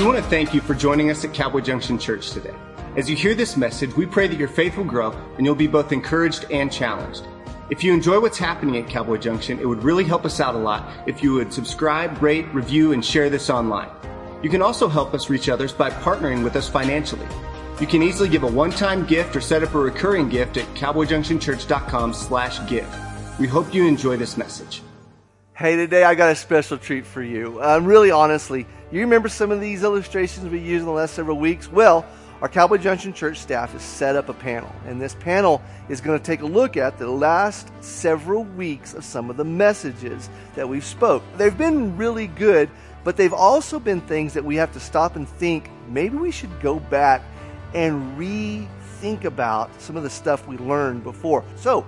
We want to thank you for joining us at Cowboy Junction Church today. As you hear this message, we pray that your faith will grow and you'll be both encouraged and challenged. If you enjoy what's happening at Cowboy Junction, it would really help us out a lot if you would subscribe, rate, review, and share this online. You can also help us reach others by partnering with us financially. You can easily give a one-time gift or set up a recurring gift at cowboyjunctionchurch.com slash give. We hope you enjoy this message. Hey, today I got a special treat for you. Um, really, honestly, you remember some of these illustrations we used in the last several weeks? Well, our Cowboy Junction Church staff has set up a panel, and this panel is going to take a look at the last several weeks of some of the messages that we've spoke. They've been really good, but they've also been things that we have to stop and think maybe we should go back and rethink about some of the stuff we learned before. So,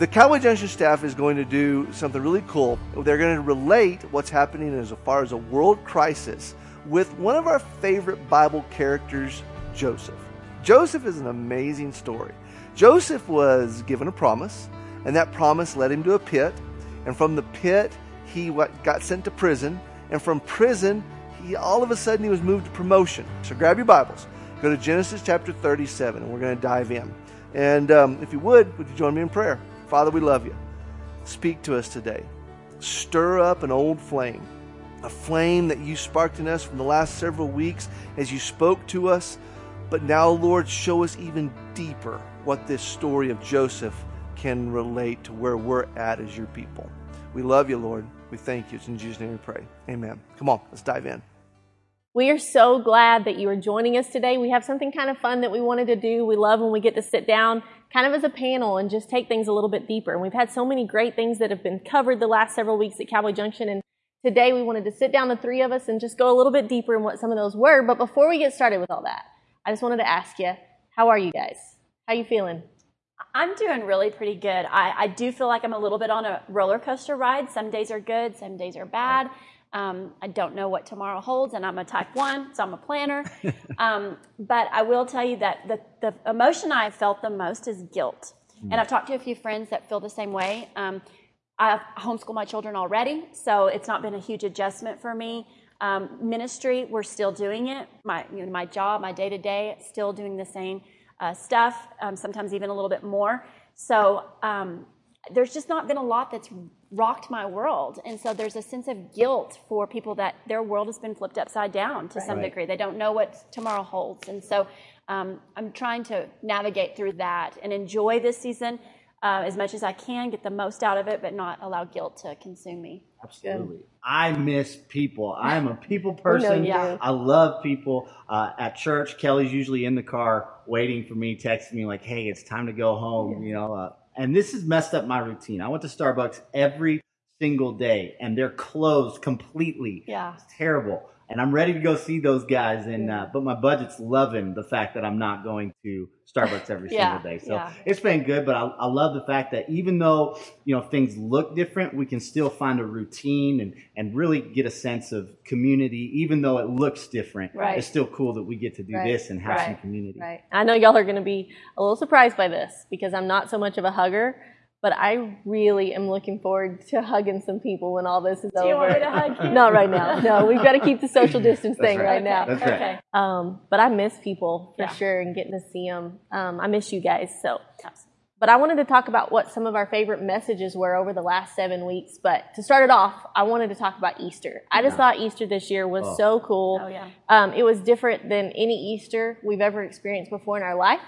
the Cowboy Junction staff is going to do something really cool. They're going to relate what's happening as far as a world crisis with one of our favorite Bible characters, Joseph. Joseph is an amazing story. Joseph was given a promise, and that promise led him to a pit. And from the pit, he got sent to prison. And from prison, he all of a sudden he was moved to promotion. So grab your Bibles, go to Genesis chapter 37, and we're going to dive in. And um, if you would, would you join me in prayer? Father, we love you. Speak to us today. Stir up an old flame, a flame that you sparked in us from the last several weeks as you spoke to us. But now, Lord, show us even deeper what this story of Joseph can relate to where we're at as your people. We love you, Lord. We thank you. It's in Jesus' name we pray. Amen. Come on, let's dive in. We are so glad that you are joining us today. We have something kind of fun that we wanted to do. We love when we get to sit down kind of as a panel and just take things a little bit deeper. And we've had so many great things that have been covered the last several weeks at Cowboy Junction. And today we wanted to sit down, the three of us, and just go a little bit deeper in what some of those were. But before we get started with all that, I just wanted to ask you, how are you guys? How you feeling? I'm doing really pretty good. I, I do feel like I'm a little bit on a roller coaster ride. Some days are good, some days are bad. Um, I don't know what tomorrow holds, and I'm a type one, so I'm a planner. um, but I will tell you that the, the emotion I have felt the most is guilt. Mm. And I've talked to a few friends that feel the same way. Um, I homeschool my children already, so it's not been a huge adjustment for me. Um, ministry, we're still doing it. My, you know, my job, my day to day, still doing the same uh, stuff, um, sometimes even a little bit more. So um, there's just not been a lot that's rocked my world. And so there's a sense of guilt for people that their world has been flipped upside down to right. some degree. They don't know what tomorrow holds. And so um, I'm trying to navigate through that and enjoy this season uh, as much as I can, get the most out of it, but not allow guilt to consume me. Absolutely. Good. I miss people. I am a people person. yeah. I love people. Uh, at church, Kelly's usually in the car waiting for me, texting me like, "Hey, it's time to go home." Yeah. You know, uh, and this has messed up my routine. I went to Starbucks every single day, and they're closed completely. Yeah, it's terrible and I'm ready to go see those guys. And uh, but my budget's loving the fact that I'm not going to Starbucks every yeah, single day. So yeah. it's been good. But I, I, love the fact that even though you know things look different, we can still find a routine and and really get a sense of community. Even though it looks different, right. it's still cool that we get to do right. this and have right. some community. Right. I know y'all are going to be a little surprised by this because I'm not so much of a hugger. But I really am looking forward to hugging some people when all this is Do over. You want me to hug you? Not right now. No, we've got to keep the social distance thing right. right. now. That's right. Okay. Um, but I miss people for yeah. sure and getting to see them. Um, I miss you guys. So, but I wanted to talk about what some of our favorite messages were over the last seven weeks. But to start it off, I wanted to talk about Easter. I just yeah. thought Easter this year was oh. so cool. Oh yeah. Um, it was different than any Easter we've ever experienced before in our life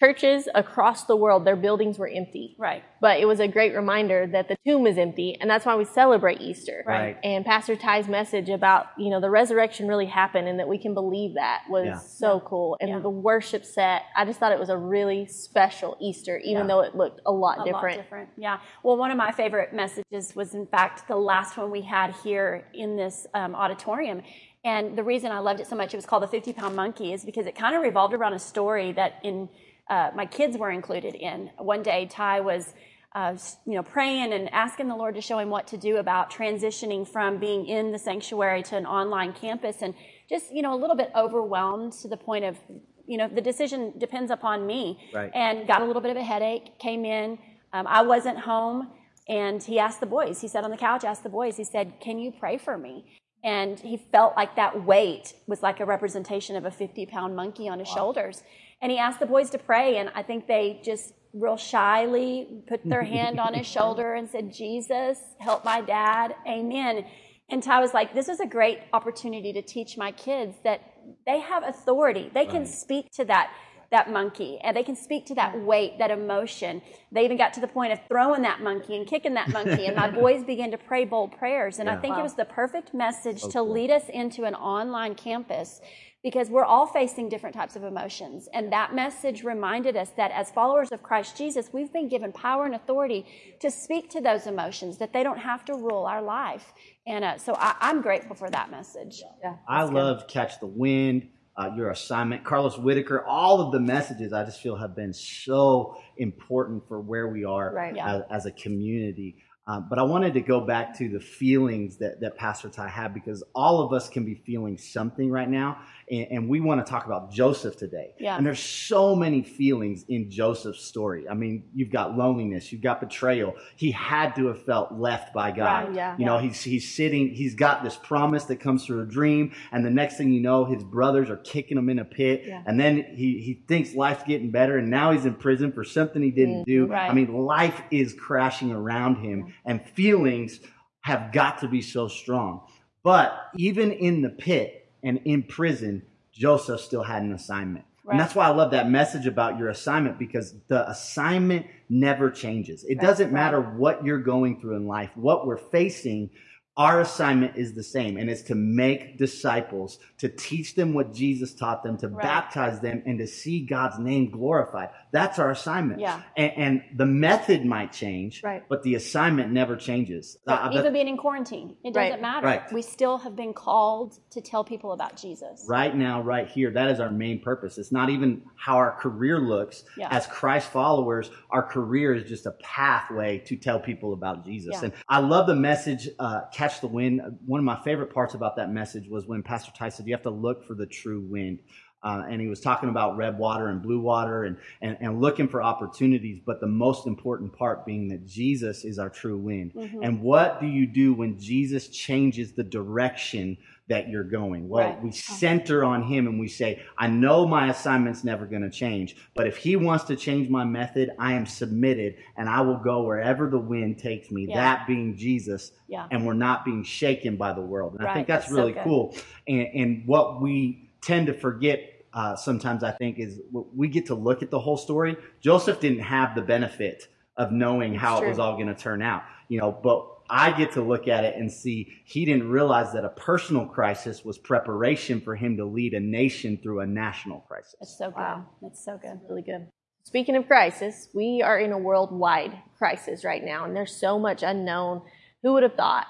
churches across the world, their buildings were empty. Right. But it was a great reminder that the tomb is empty, and that's why we celebrate Easter. Right. And Pastor Ty's message about, you know, the resurrection really happened and that we can believe that was yeah. so cool. And yeah. the worship set, I just thought it was a really special Easter, even though it looked a lot a different. Lot different. Yeah. Well, one of my favorite messages was, in fact, the last one we had here in this um, auditorium. And the reason I loved it so much, it was called the 50 pound monkey, is because it kind of revolved around a story that in uh, my kids were included in. One day, Ty was, uh, you know, praying and asking the Lord to show him what to do about transitioning from being in the sanctuary to an online campus, and just, you know, a little bit overwhelmed to the point of, you know, the decision depends upon me. Right. And got a little bit of a headache. Came in. Um, I wasn't home, and he asked the boys. He sat on the couch, asked the boys. He said, "Can you pray for me?" And he felt like that weight was like a representation of a 50 pound monkey on his wow. shoulders. And he asked the boys to pray, and I think they just real shyly put their hand on his shoulder and said, Jesus, help my dad. Amen. And Ty was like, This is a great opportunity to teach my kids that they have authority. They can speak to that that monkey and they can speak to that weight, that emotion. They even got to the point of throwing that monkey and kicking that monkey. and my boys began to pray bold prayers. And yeah. I think wow. it was the perfect message to lead us into an online campus because we're all facing different types of emotions. And that message reminded us that as followers of Christ Jesus, we've been given power and authority to speak to those emotions, that they don't have to rule our life. And uh, so I, am grateful for that message. Yeah, I good. love Catch the Wind. Uh, your assignment, Carlos Whittaker, all of the messages I just feel have been so important for where we are right, yeah. as, as a community. Um, but I wanted to go back to the feelings that, that Pastor Ty had because all of us can be feeling something right now and, and, we want to talk about Joseph today. Yeah. And there's so many feelings in Joseph's story. I mean, you've got loneliness, you've got betrayal. He had to have felt left by God. Right, yeah, you yeah. know, he's he's sitting, he's got this promise that comes through a dream, and the next thing you know, his brothers are kicking him in a pit, yeah. and then he he thinks life's getting better, and now he's in prison for something he didn't mm, do. Right. I mean, life is crashing around him, and feelings have got to be so strong. But even in the pit, and in prison, Joseph still had an assignment. Right. And that's why I love that message about your assignment because the assignment never changes. It right. doesn't matter what you're going through in life, what we're facing, our assignment is the same, and it's to make disciples, to teach them what Jesus taught them, to right. baptize them, and to see God's name glorified. That's our assignment. Yeah. And, and the method might change, right. but the assignment never changes. Uh, even being in quarantine, it doesn't right. matter. Right. We still have been called to tell people about Jesus. Right now, right here, that is our main purpose. It's not even how our career looks. Yeah. As Christ followers, our career is just a pathway to tell people about Jesus. Yeah. And I love the message. Uh, catch the wind. One of my favorite parts about that message was when Pastor Ty said, You have to look for the true wind. Uh, and he was talking about red water and blue water and, and, and, looking for opportunities, but the most important part being that Jesus is our true wind. Mm-hmm. And what do you do when Jesus changes the direction that you're going? Well, right. we center on him and we say, I know my assignment's never going to change, but if he wants to change my method, I am submitted and I will go wherever the wind takes me, yeah. that being Jesus. Yeah. And we're not being shaken by the world. And right. I think that's, that's really so cool. And, and what we, tend to forget uh, sometimes I think is we get to look at the whole story. Joseph didn't have the benefit of knowing how it was all going to turn out, you know, but I get to look at it and see he didn't realize that a personal crisis was preparation for him to lead a nation through a national crisis. That's so good. Wow. That's so good. Really good. Speaking of crisis, we are in a worldwide crisis right now, and there's so much unknown. Who would have thought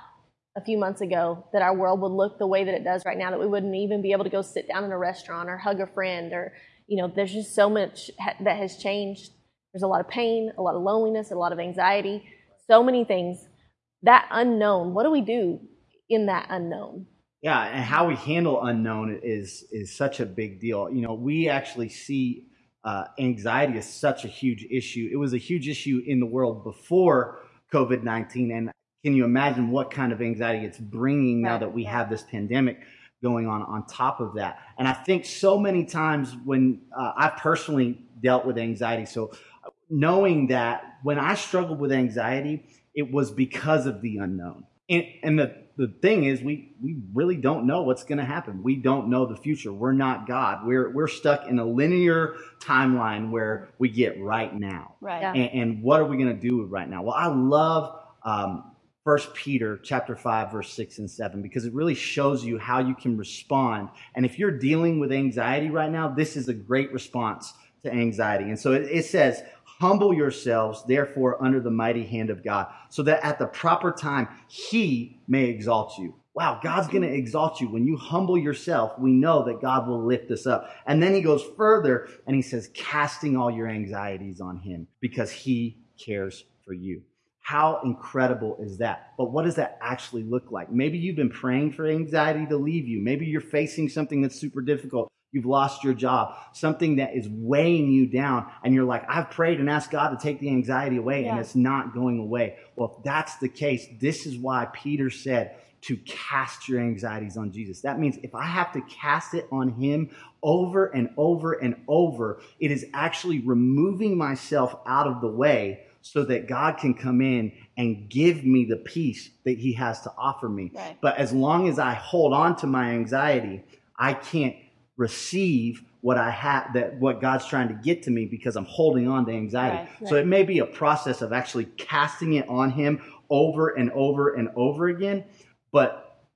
a few months ago that our world would look the way that it does right now, that we wouldn't even be able to go sit down in a restaurant or hug a friend or, you know, there's just so much that has changed. There's a lot of pain, a lot of loneliness, a lot of anxiety, so many things. That unknown, what do we do in that unknown? Yeah, and how we handle unknown is is such a big deal. You know, we actually see uh, anxiety as such a huge issue. It was a huge issue in the world before COVID nineteen, and can you imagine what kind of anxiety it's bringing now that we have this pandemic going on on top of that? And I think so many times when uh, I've personally dealt with anxiety, so knowing that when I struggled with anxiety, it was because of the unknown. And, and the, the thing is, we, we really don't know what's going to happen. We don't know the future. We're not God. We're, we're stuck in a linear timeline where we get right now. Right. Yeah. And, and what are we going to do right now? Well, I love um, First Peter chapter 5 verse 6 and 7 because it really shows you how you can respond. And if you're dealing with anxiety right now, this is a great response to anxiety. And so it, it says, humble yourselves therefore under the mighty hand of God so that at the proper time he may exalt you. Wow, God's going to exalt you. When you humble yourself, we know that God will lift us up. And then he goes further and he says, casting all your anxieties on him because he cares for you. How incredible is that? But what does that actually look like? Maybe you've been praying for anxiety to leave you. Maybe you're facing something that's super difficult. You've lost your job, something that is weighing you down, and you're like, I've prayed and asked God to take the anxiety away, yeah. and it's not going away. Well, if that's the case, this is why Peter said, to cast your anxieties on Jesus. That means if I have to cast it on Him over and over and over, it is actually removing myself out of the way so that God can come in and give me the peace that He has to offer me. Right. But as long as I hold on to my anxiety, I can't receive what I have that what God's trying to get to me because I'm holding on to anxiety. Right, right. So it may be a process of actually casting it on him over and over and over again, but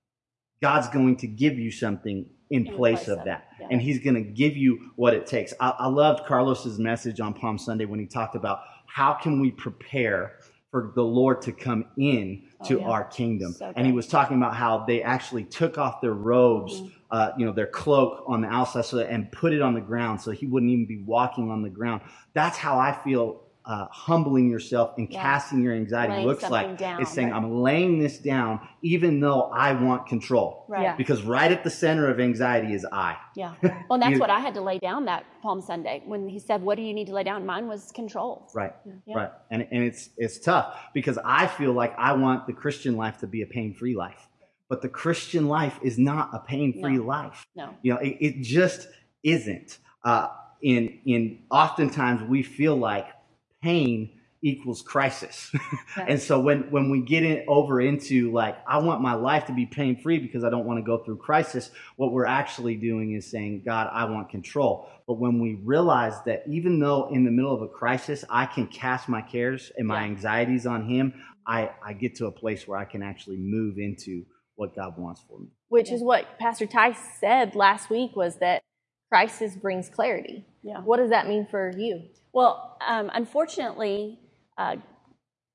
God's going to give you something in, in place, place, of, of that. Yeah. And he's going to give you what it takes. I, I loved Carlos's message on Palm Sunday when he talked about how can we prepare for the Lord to come in oh, to yeah. our kingdom. So and he was talking about how they actually took off their robes, mm-hmm. uh, you know, their cloak on the outside so that, and put it on the ground so he wouldn't even be walking on the ground. That's how I feel uh, humbling yourself and yeah. casting your anxiety laying looks like. Down, it's saying, right. I'm laying this down even though I want control. Right. Yeah. Because right at the center of anxiety is I. Yeah. Well, that's what I had to lay down that Palm Sunday when he said, What do you need to lay down? Mine was control. Right. Yeah. Right. And, and it's, it's tough because I feel like I want the Christian life to be a pain free life. But the Christian life is not a pain free no. life. No. You know, it, it just isn't. Uh, in, in oftentimes we feel like pain equals crisis. and so when, when we get in, over into like, I want my life to be pain free because I don't want to go through crisis, what we're actually doing is saying, God, I want control. But when we realize that even though in the middle of a crisis, I can cast my cares and my yeah. anxieties on Him, I, I get to a place where I can actually move into what God wants for me. Which is what Pastor Ty said last week was that crisis brings clarity. Yeah. What does that mean for you? Well, um, unfortunately, uh,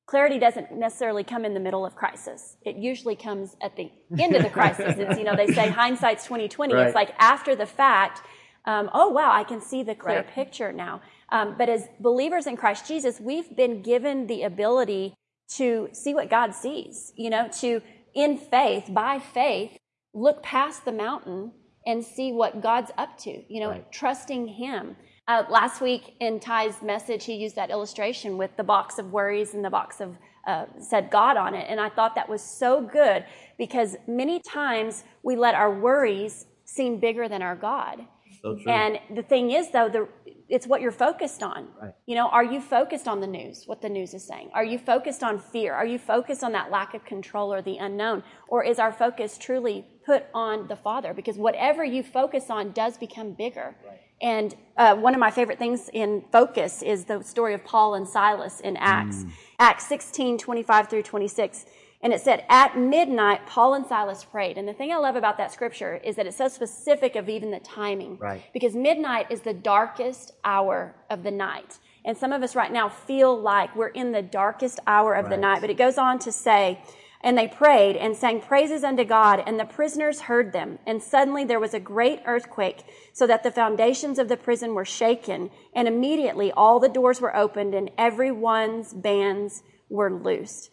clarity doesn't necessarily come in the middle of crisis. It usually comes at the end of the crisis. It's, you know, they say hindsight's 2020. Right. It's like after the fact, um, oh, wow, I can see the clear right. picture now. Um, but as believers in Christ Jesus, we've been given the ability to see what God sees, you know, to, in faith, by faith, look past the mountain and see what God's up to, you know, right. trusting Him. Uh, last week in Ty's message, he used that illustration with the box of worries and the box of uh, said God on it. And I thought that was so good because many times we let our worries seem bigger than our God. So and the thing is, though, the, it's what you're focused on. Right. You know, are you focused on the news, what the news is saying? Are you focused on fear? Are you focused on that lack of control or the unknown? Or is our focus truly put on the Father? Because whatever you focus on does become bigger. Right. And uh, one of my favorite things in Focus is the story of Paul and Silas in Acts, mm. Acts 16, 25 through 26. And it said, at midnight, Paul and Silas prayed. And the thing I love about that scripture is that it's so specific of even the timing. Right. Because midnight is the darkest hour of the night. And some of us right now feel like we're in the darkest hour of right. the night. But it goes on to say, and they prayed and sang praises unto God, and the prisoners heard them. And suddenly there was a great earthquake, so that the foundations of the prison were shaken. And immediately all the doors were opened, and everyone's bands were loosed.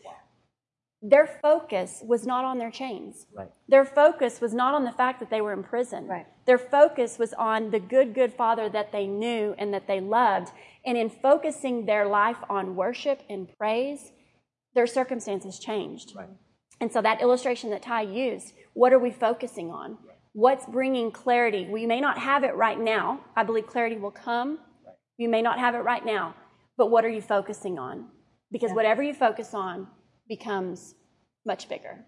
Their focus was not on their chains. Right. Their focus was not on the fact that they were in prison. Right. Their focus was on the good, good Father that they knew and that they loved. And in focusing their life on worship and praise, their circumstances changed. Right. And so that illustration that Ty used, what are we focusing on? What's bringing clarity? We may not have it right now. I believe clarity will come. Right. You may not have it right now, but what are you focusing on? Because yeah. whatever you focus on becomes much bigger.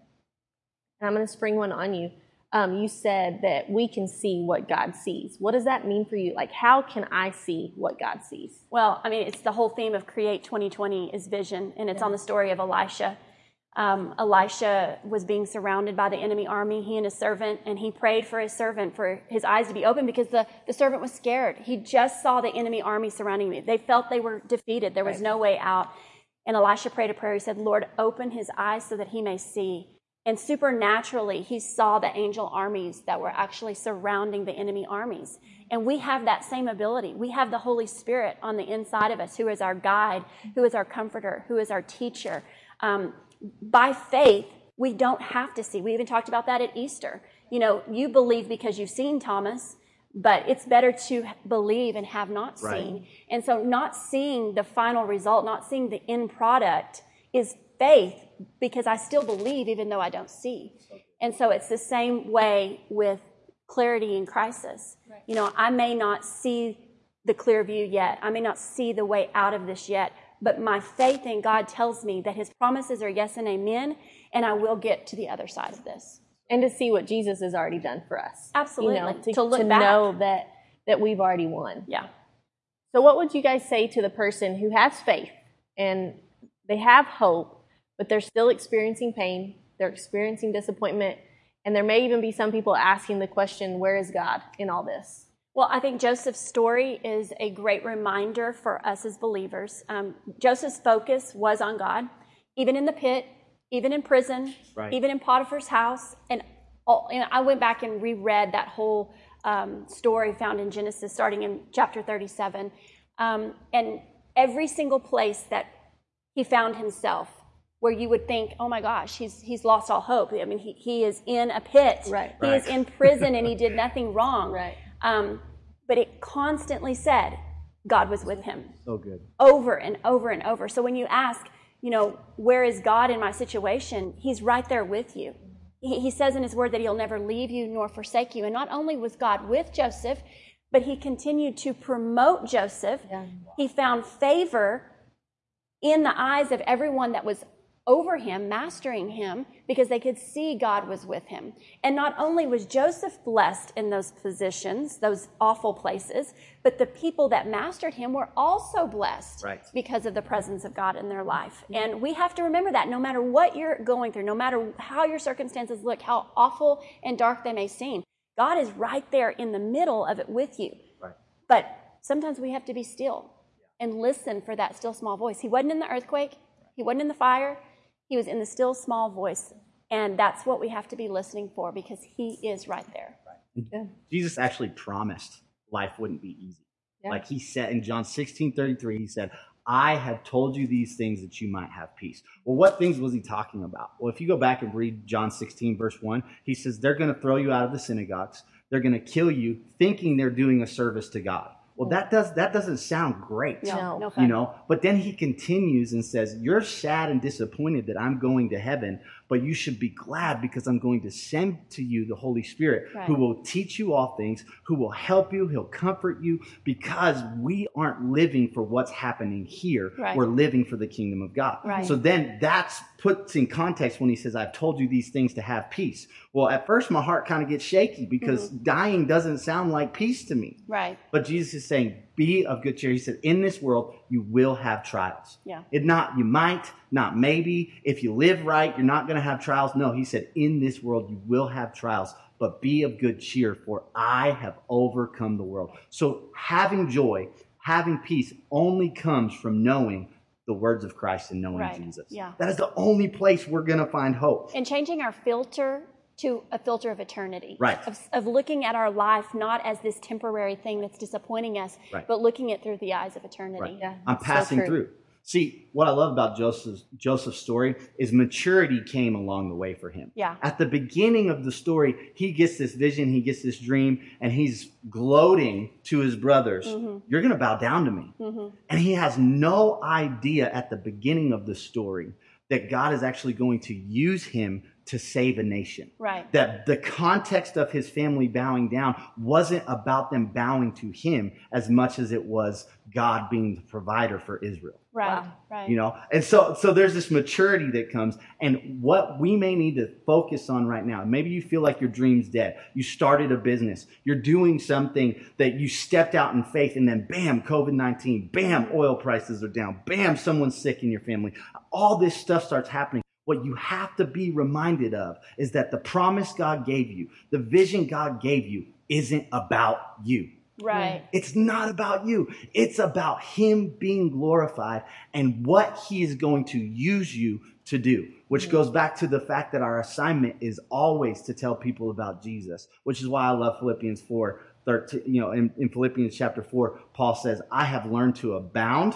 And I'm going to spring one on you. Um, you said that we can see what God sees. What does that mean for you? Like, how can I see what God sees? Well, I mean, it's the whole theme of Create 2020 is vision, and it's yeah. on the story of Elisha. Um, Elisha was being surrounded by the enemy army, he and his servant, and he prayed for his servant for his eyes to be open because the, the servant was scared. He just saw the enemy army surrounding me. They felt they were defeated, there was right. no way out. And Elisha prayed a prayer. He said, Lord, open his eyes so that he may see. And supernaturally, he saw the angel armies that were actually surrounding the enemy armies. And we have that same ability. We have the Holy Spirit on the inside of us, who is our guide, who is our comforter, who is our teacher. Um, by faith, we don't have to see. We even talked about that at Easter. You know, you believe because you've seen Thomas, but it's better to believe and have not seen. Right. And so, not seeing the final result, not seeing the end product, is faith because I still believe even though I don't see. And so it's the same way with clarity in crisis. Right. You know, I may not see the clear view yet. I may not see the way out of this yet, but my faith in God tells me that his promises are yes and amen, and I will get to the other side of this. And to see what Jesus has already done for us. Absolutely. You know, to, to, to know that that we've already won. Yeah. So what would you guys say to the person who has faith and they have hope, but they're still experiencing pain, they're experiencing disappointment, and there may even be some people asking the question, where is God in all this? Well, I think Joseph's story is a great reminder for us as believers. Um, Joseph's focus was on God, even in the pit, even in prison, right. even in Potiphar's house. And, all, and, I went back and reread that whole um, story found in Genesis, starting in chapter 37. Um, and every single place that he found himself, where you would think, oh my gosh, he's, he's lost all hope. I mean, he, he is in a pit. Right. He right. is in prison and he did nothing wrong. Right. Um, but it constantly said God was with him. So good. Over and over and over. So when you ask, you know, where is God in my situation? He's right there with you. He, he says in his word that he'll never leave you nor forsake you. And not only was God with Joseph, but he continued to promote Joseph. Yeah. He found favor in the eyes of everyone that was over him, mastering him, because they could see God was with him. And not only was Joseph blessed in those positions, those awful places, but the people that mastered him were also blessed right. because of the presence of God in their life. Mm-hmm. And we have to remember that no matter what you're going through, no matter how your circumstances look, how awful and dark they may seem, God is right there in the middle of it with you. Right. But sometimes we have to be still and listen for that still small voice. He wasn't in the earthquake, he wasn't in the fire, he was in the still small voice. And that's what we have to be listening for because he is right there. Right. Yeah. Jesus actually promised life wouldn't be easy. Yeah. Like he said in John 16 33, he said, I have told you these things that you might have peace. Well, what things was he talking about? Well, if you go back and read John 16, verse 1, he says, They're going to throw you out of the synagogues. They're going to kill you, thinking they're doing a service to God. Well, that does that doesn't sound great. No, no you know. But then he continues and says, "You're sad and disappointed that I'm going to heaven, but you should be glad because I'm going to send to you the Holy Spirit right. who will teach you all things, who will help you, he'll comfort you because we aren't living for what's happening here. Right. We're living for the kingdom of God. Right. So then that's puts in context when he says, I've told you these things to have peace. Well, at first my heart kind of gets shaky because mm-hmm. dying doesn't sound like peace to me. Right. But Jesus is saying, be of good cheer. He said, in this world, you will have trials. Yeah. It not, you might, not maybe. If you live right, you're not going to have trials. No, he said, in this world, you will have trials, but be of good cheer, for I have overcome the world. So having joy, having peace only comes from knowing the words of Christ and knowing right. Jesus. Yeah. That is the only place we're going to find hope. And changing our filter to a filter of eternity. Right. Of, of, looking at our life not as this temporary thing that's disappointing us, right. but looking it through the eyes of eternity. Right. Yeah, I'm passing so through. See, what I love about Joseph's, Joseph's story is maturity came along the way for him. Yeah. At the beginning of the story, he gets this vision, he gets this dream, and he's gloating to his brothers, mm-hmm. You're going to bow down to me. Mm-hmm. And he has no idea at the beginning of the story that God is actually going to use him to save a nation. Right. That the context of his family bowing down wasn't about them bowing to him as much as it was God being the provider for Israel. Right. Wow. Right. You know, and so so there's this maturity that comes, and what we may need to focus on right now. Maybe you feel like your dream's dead. You started a business. You're doing something that you stepped out in faith, and then bam, COVID nineteen. Bam, oil prices are down. Bam, someone's sick in your family. All this stuff starts happening what you have to be reminded of is that the promise God gave you, the vision God gave you, isn't about you. Right. It's not about you. It's about Him being glorified and what He is going to use you to do, which goes back to the fact that our assignment is always to tell people about Jesus, which is why I love Philippians 4. 13, you know, in, in Philippians chapter 4, Paul says, I have learned to abound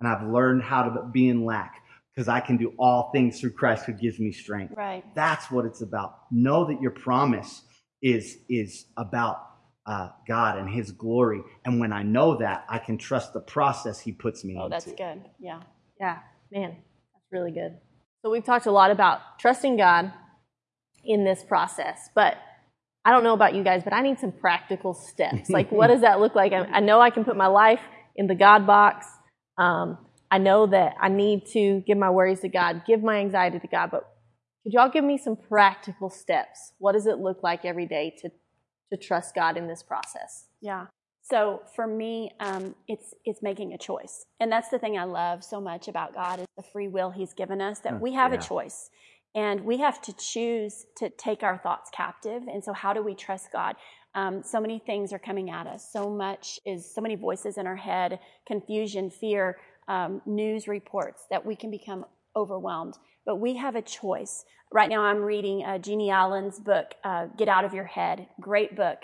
and I've learned how to be in lack because I can do all things through Christ who gives me strength. Right. That's what it's about. Know that your promise is is about uh, God and His glory, and when I know that, I can trust the process He puts me into. oh, into. that's good. Yeah. Yeah, man, that's really good. So we've talked a lot about trusting God in this process, but I don't know about you guys, but I need some practical steps. Like, what does that look like? I, I know I can put my life in the God box. Um, I know that I need to give my worries to God, give my anxiety to God, but could y'all give me some practical steps? What does it look like every day to, to trust God in this process? Yeah. So for me, um, it's it's making a choice, and that's the thing I love so much about God is the free will He's given us that we have yeah. a choice, and we have to choose to take our thoughts captive. And so, how do we trust God? Um, so many things are coming at us. So much is so many voices in our head, confusion, fear, um, news reports that we can become overwhelmed. But we have a choice. Right now, I'm reading uh, Jennie Allen's book, uh, "Get Out of Your Head." Great book.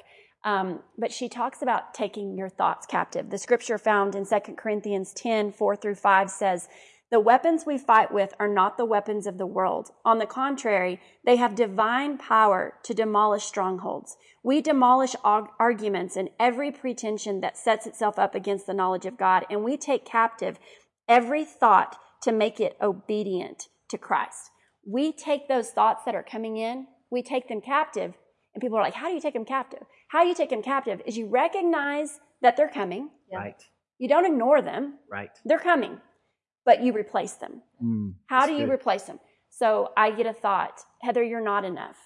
Um, but she talks about taking your thoughts captive. The scripture found in 2 Corinthians 10, 4 through 5 says, The weapons we fight with are not the weapons of the world. On the contrary, they have divine power to demolish strongholds. We demolish arguments and every pretension that sets itself up against the knowledge of God, and we take captive every thought to make it obedient to Christ. We take those thoughts that are coming in, we take them captive, and people are like, How do you take them captive? How do you take them captive is you recognize that they're coming. Right. You don't ignore them. Right. They're coming, but you replace them. Mm, How do you good. replace them? So I get a thought, Heather, you're not enough.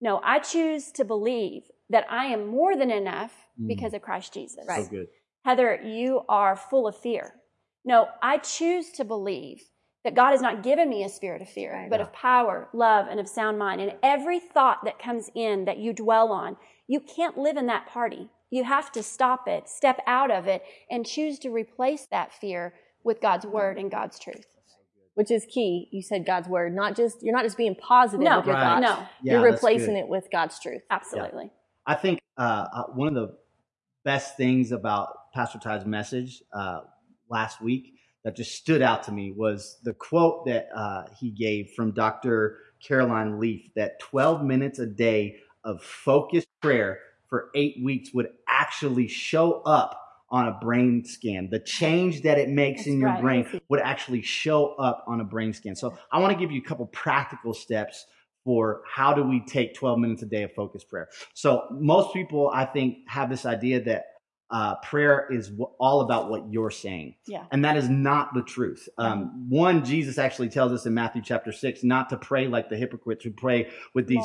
No, I choose to believe that I am more than enough mm. because of Christ Jesus. Right. So good. Heather, you are full of fear. No, I choose to believe that God has not given me a spirit of fear, right. but of power, love, and of sound mind. And every thought that comes in that you dwell on, you can't live in that party. You have to stop it, step out of it, and choose to replace that fear with God's word and God's truth. Which is key. You said God's word, not just you're not just being positive no, with your right. thoughts. No, yeah, you're replacing it with God's truth. Absolutely. Yeah. I think uh, uh, one of the best things about Pastor Ty's message uh, last week that just stood out to me was the quote that uh, he gave from Dr. Caroline Leaf that 12 minutes a day of focused prayer for eight weeks would actually show up on a brain scan. The change that it makes That's in your right. brain would actually show up on a brain scan. So I want to give you a couple practical steps for how do we take 12 minutes a day of focused prayer. So most people, I think, have this idea that uh, prayer is w- all about what you're saying. Yeah. And that is not the truth. Um, one, Jesus actually tells us in Matthew chapter six not to pray like the hypocrites who pray with these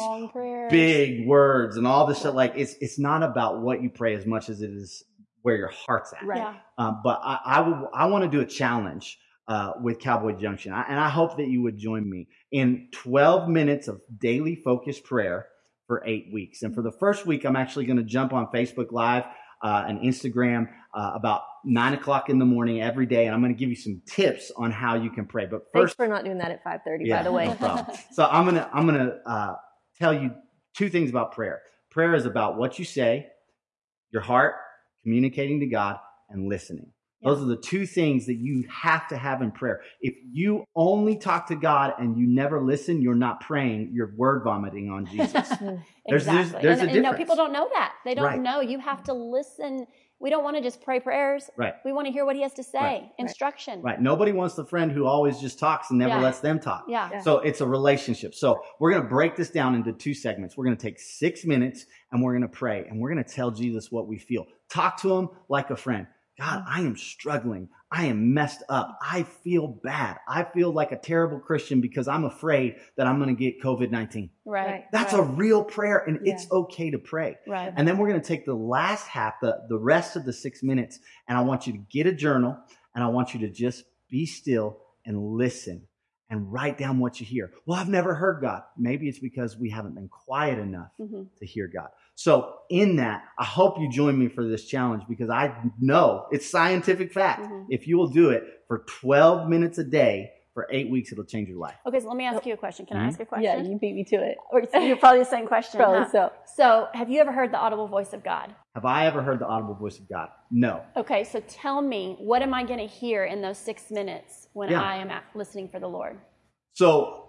big words and all this stuff. Like it's, it's not about what you pray as much as it is where your heart's at. Right. Yeah. Um, but I, I, w- I want to do a challenge uh, with Cowboy Junction. I, and I hope that you would join me in 12 minutes of daily focused prayer for eight weeks. And for the first week, I'm actually going to jump on Facebook Live uh, and Instagram uh, about nine o'clock in the morning every day, and I'm going to give you some tips on how you can pray. But first, thanks for not doing that at 5:30, yeah, by the way. No problem. so I'm gonna I'm gonna uh, tell you two things about prayer. Prayer is about what you say, your heart, communicating to God, and listening. Those are the two things that you have to have in prayer. If you only talk to God and you never listen, you're not praying. You're word vomiting on Jesus. exactly. There's, there's, there's and, a difference. no, people don't know that. They don't right. know. You have to listen. We don't want to just pray prayers. Right. We want to hear what he has to say. Right. Instruction. Right. Nobody wants the friend who always just talks and never yeah. lets them talk. Yeah. yeah. So it's a relationship. So we're going to break this down into two segments. We're going to take six minutes and we're going to pray and we're going to tell Jesus what we feel. Talk to him like a friend. God, I am struggling. I am messed up. I feel bad. I feel like a terrible Christian because I'm afraid that I'm going to get COVID 19. Right. That's right. a real prayer, and yeah. it's okay to pray. Right. And then we're going to take the last half, the, the rest of the six minutes, and I want you to get a journal and I want you to just be still and listen and write down what you hear. Well, I've never heard God. Maybe it's because we haven't been quiet enough mm-hmm. to hear God. So, in that, I hope you join me for this challenge because I know it's scientific fact. Mm-hmm. If you will do it for 12 minutes a day for eight weeks, it'll change your life. Okay, so let me ask you a question. Can mm-hmm. I ask a question? Yeah, you beat me to it. Or you're probably the same question. probably huh? so. So, have you ever heard the audible voice of God? Have I ever heard the audible voice of God? No. Okay, so tell me, what am I going to hear in those six minutes when yeah. I am listening for the Lord? So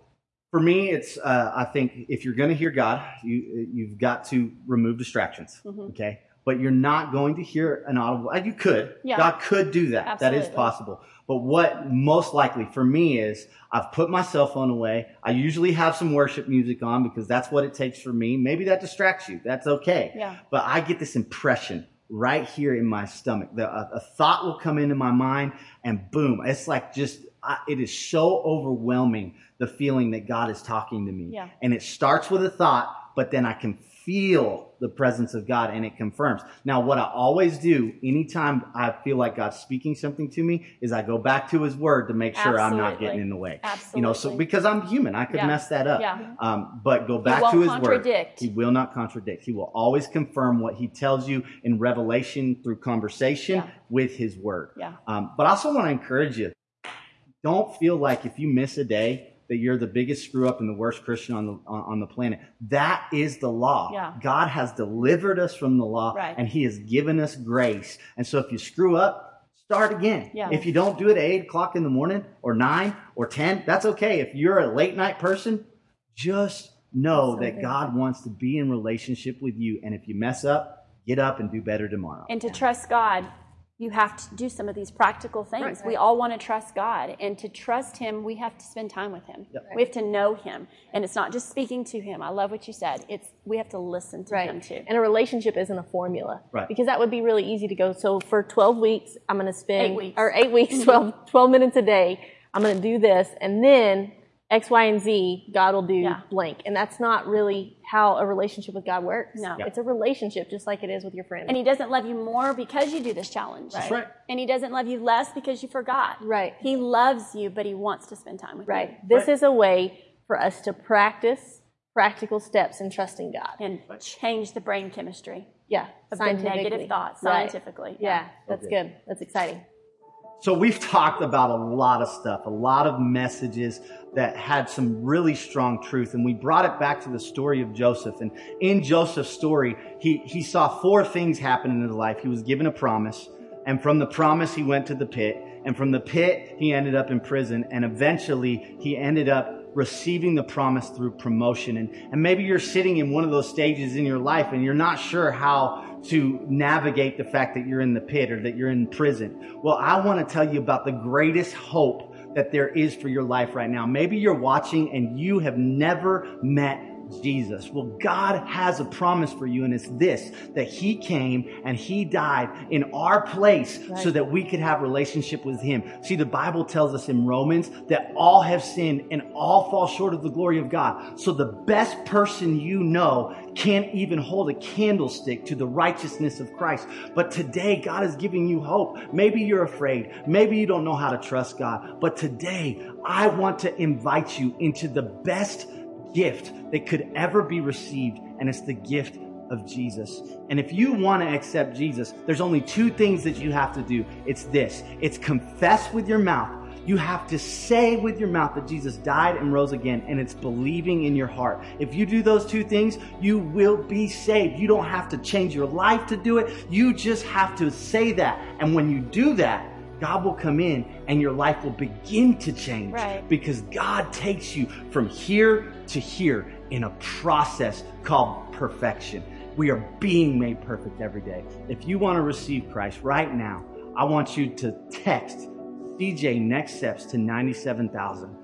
for me, it's uh, I think if you're going to hear God, you you've got to remove distractions. Mm-hmm. Okay, but you're not going to hear an audible. You could. Yeah. God could do that. Absolutely. That is possible. But what most likely for me is I've put my cell phone away. I usually have some worship music on because that's what it takes for me. Maybe that distracts you. That's okay. Yeah. But I get this impression right here in my stomach. The, a, a thought will come into my mind and boom, it's like just, I, it is so overwhelming the feeling that God is talking to me. Yeah. And it starts with a thought, but then I can feel the presence of God and it confirms. Now, what I always do anytime I feel like God's speaking something to me is I go back to his word to make sure I'm not getting in the way. Absolutely. You know, so because I'm human, I could Yeah. mess that up. Yeah. Um, but go back to his contradict. word. He will not contradict. He will always confirm what he tells you in revelation through conversation Yeah. with his word. Yeah. Um, but I also want to encourage you. Don't feel like if you miss a day that you're the biggest screw up and the worst Christian on the on, on the planet. That is the law. Yeah. God has delivered us from the law Right. and He has given us grace. And so if you screw up, start again. Yeah. If you don't do it at eight o'clock in the morning or nine or ten, that's okay. If you're a late night person, just know that God wants to be in relationship with you. And if you mess up, get up and do better tomorrow. And to trust God, you have to do some of these practical things. We all want to trust God. And to trust Him, we have to spend time with Him. We have to know Him. And it's not just speaking to Him. I love what you said. It's we have to listen to Him too. And a relationship isn't a formula. Right. Because that would be really easy to go. So for 12 weeks, I'm going to spend, Eight weeks. or eight weeks, 12, 12 minutes a day. I'm going to do this. And then X, Y, and Z, God will do Yeah. blank. And that's not really how a relationship with God works. No. Yeah. It's a relationship just like it is with your friend. And He doesn't love you more because you do this challenge. That's right. And He doesn't love you less because you forgot. Right. He loves you, but He wants to spend time with you. right. This is a way for us to practice practical steps in trusting God. And change the brain chemistry Yeah. of the negative thoughts Right. scientifically. Yeah. That's Okay. good. That's exciting. So we've talked about a lot of stuff, a lot of messages that had some really strong truth. And we brought it back to the story of Joseph. And in Joseph's story, he, he saw four things happen in his life. He was given a promise. And from the promise, he went to the pit. And from the pit, he ended up in prison. And eventually, he ended up receiving the promise through promotion. And, and maybe you're sitting in one of those stages in your life and you're not sure how to navigate the fact that you're in the pit or that you're in prison. Well, I want to tell you about the greatest hope that there is for your life right now. Maybe you're watching and you have never met Jesus. Well, God has a promise for you, and it's this that He came and He died in our place so that we could have relationship with Him. See, the Bible tells us in Romans that all have sinned and all fall short of the glory of God. So the best person you know can't even hold a candlestick to the righteousness of Christ. But today, God is giving you hope. Maybe you're afraid. Maybe you don't know how to trust God. But today, I want to invite you into the best gift that could ever be received, and it's the gift of Jesus. And if you want to accept Jesus, there's only two things that you have to do. It's this. It's confess with your mouth. You have to say with your mouth that Jesus died and rose again, and it's believing in your heart. If you do those two things, you will be saved. You don't have to change your life to do it. You just have to say that. And when you do that, God will come in and your life will begin to change Right. because God takes you from here to here in a process called perfection. We are being made perfect every day. If you want to receive Christ right now, I want you to text CJ Next Steps to 97,000.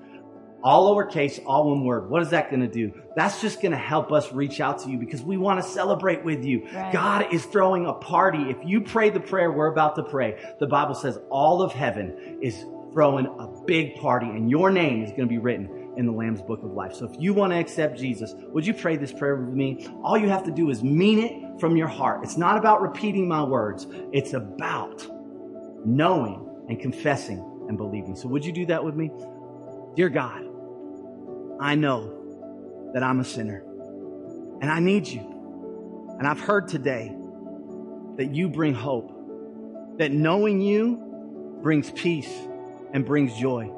All lowercase, all one word. What is that going to do? That's just going to help us reach out to you because we want to celebrate with you. Right. God is throwing a party. If you pray the prayer we're about to pray, the Bible says all of heaven is throwing a big party and your name is going to be written in the Lamb's Book of Life. So if you want to accept Jesus, would you pray this prayer with me? All you have to do is mean it from your heart. It's not about repeating my words. It's about knowing and confessing and believing. So would you do that with me? Dear God, I know that I'm a sinner and I need you. And I've heard today that you bring hope, that knowing you brings peace and brings joy.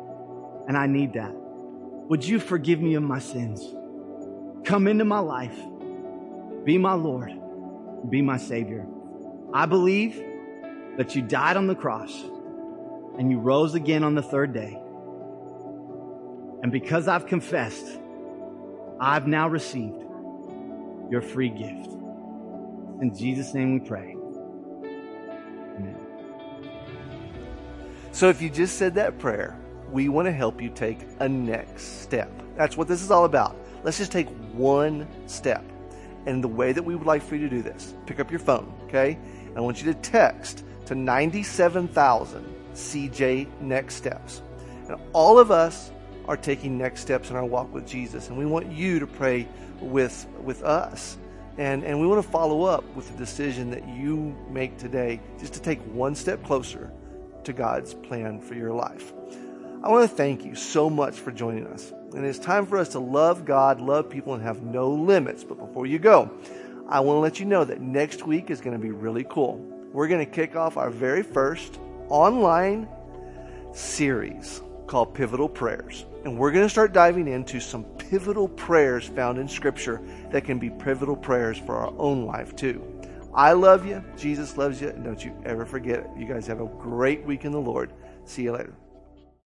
And I need that. Would you forgive me of my sins? Come into my life. Be my Lord. Be my Savior. I believe that you died on the cross and you rose again on the third day. And because I've confessed, I've now received your free gift. In Jesus' name we pray. Amen. So if you just said that prayer, we want to help you take a next step. That's what this is all about. Let's just take one step. And the way that we would like for you to do this, pick up your phone, okay? And I want you to text to 97,000 CJ Next Steps. And all of us are taking next steps in our walk with Jesus. And we want you to pray with, with us. And, and we want to follow up with the decision that you make today just to take one step closer to God's plan for your life. I want to thank you so much for joining us. And it's time for us to love God, love people, and have no limits. But before you go, I want to let you know that next week is going to be really cool. We're going to kick off our very first online series called Pivotal Prayers. And we're going to start diving into some pivotal prayers found in Scripture that can be pivotal prayers for our own life, too. I love you. Jesus loves you. And don't you ever forget it. You guys have a great week in the Lord. See you later.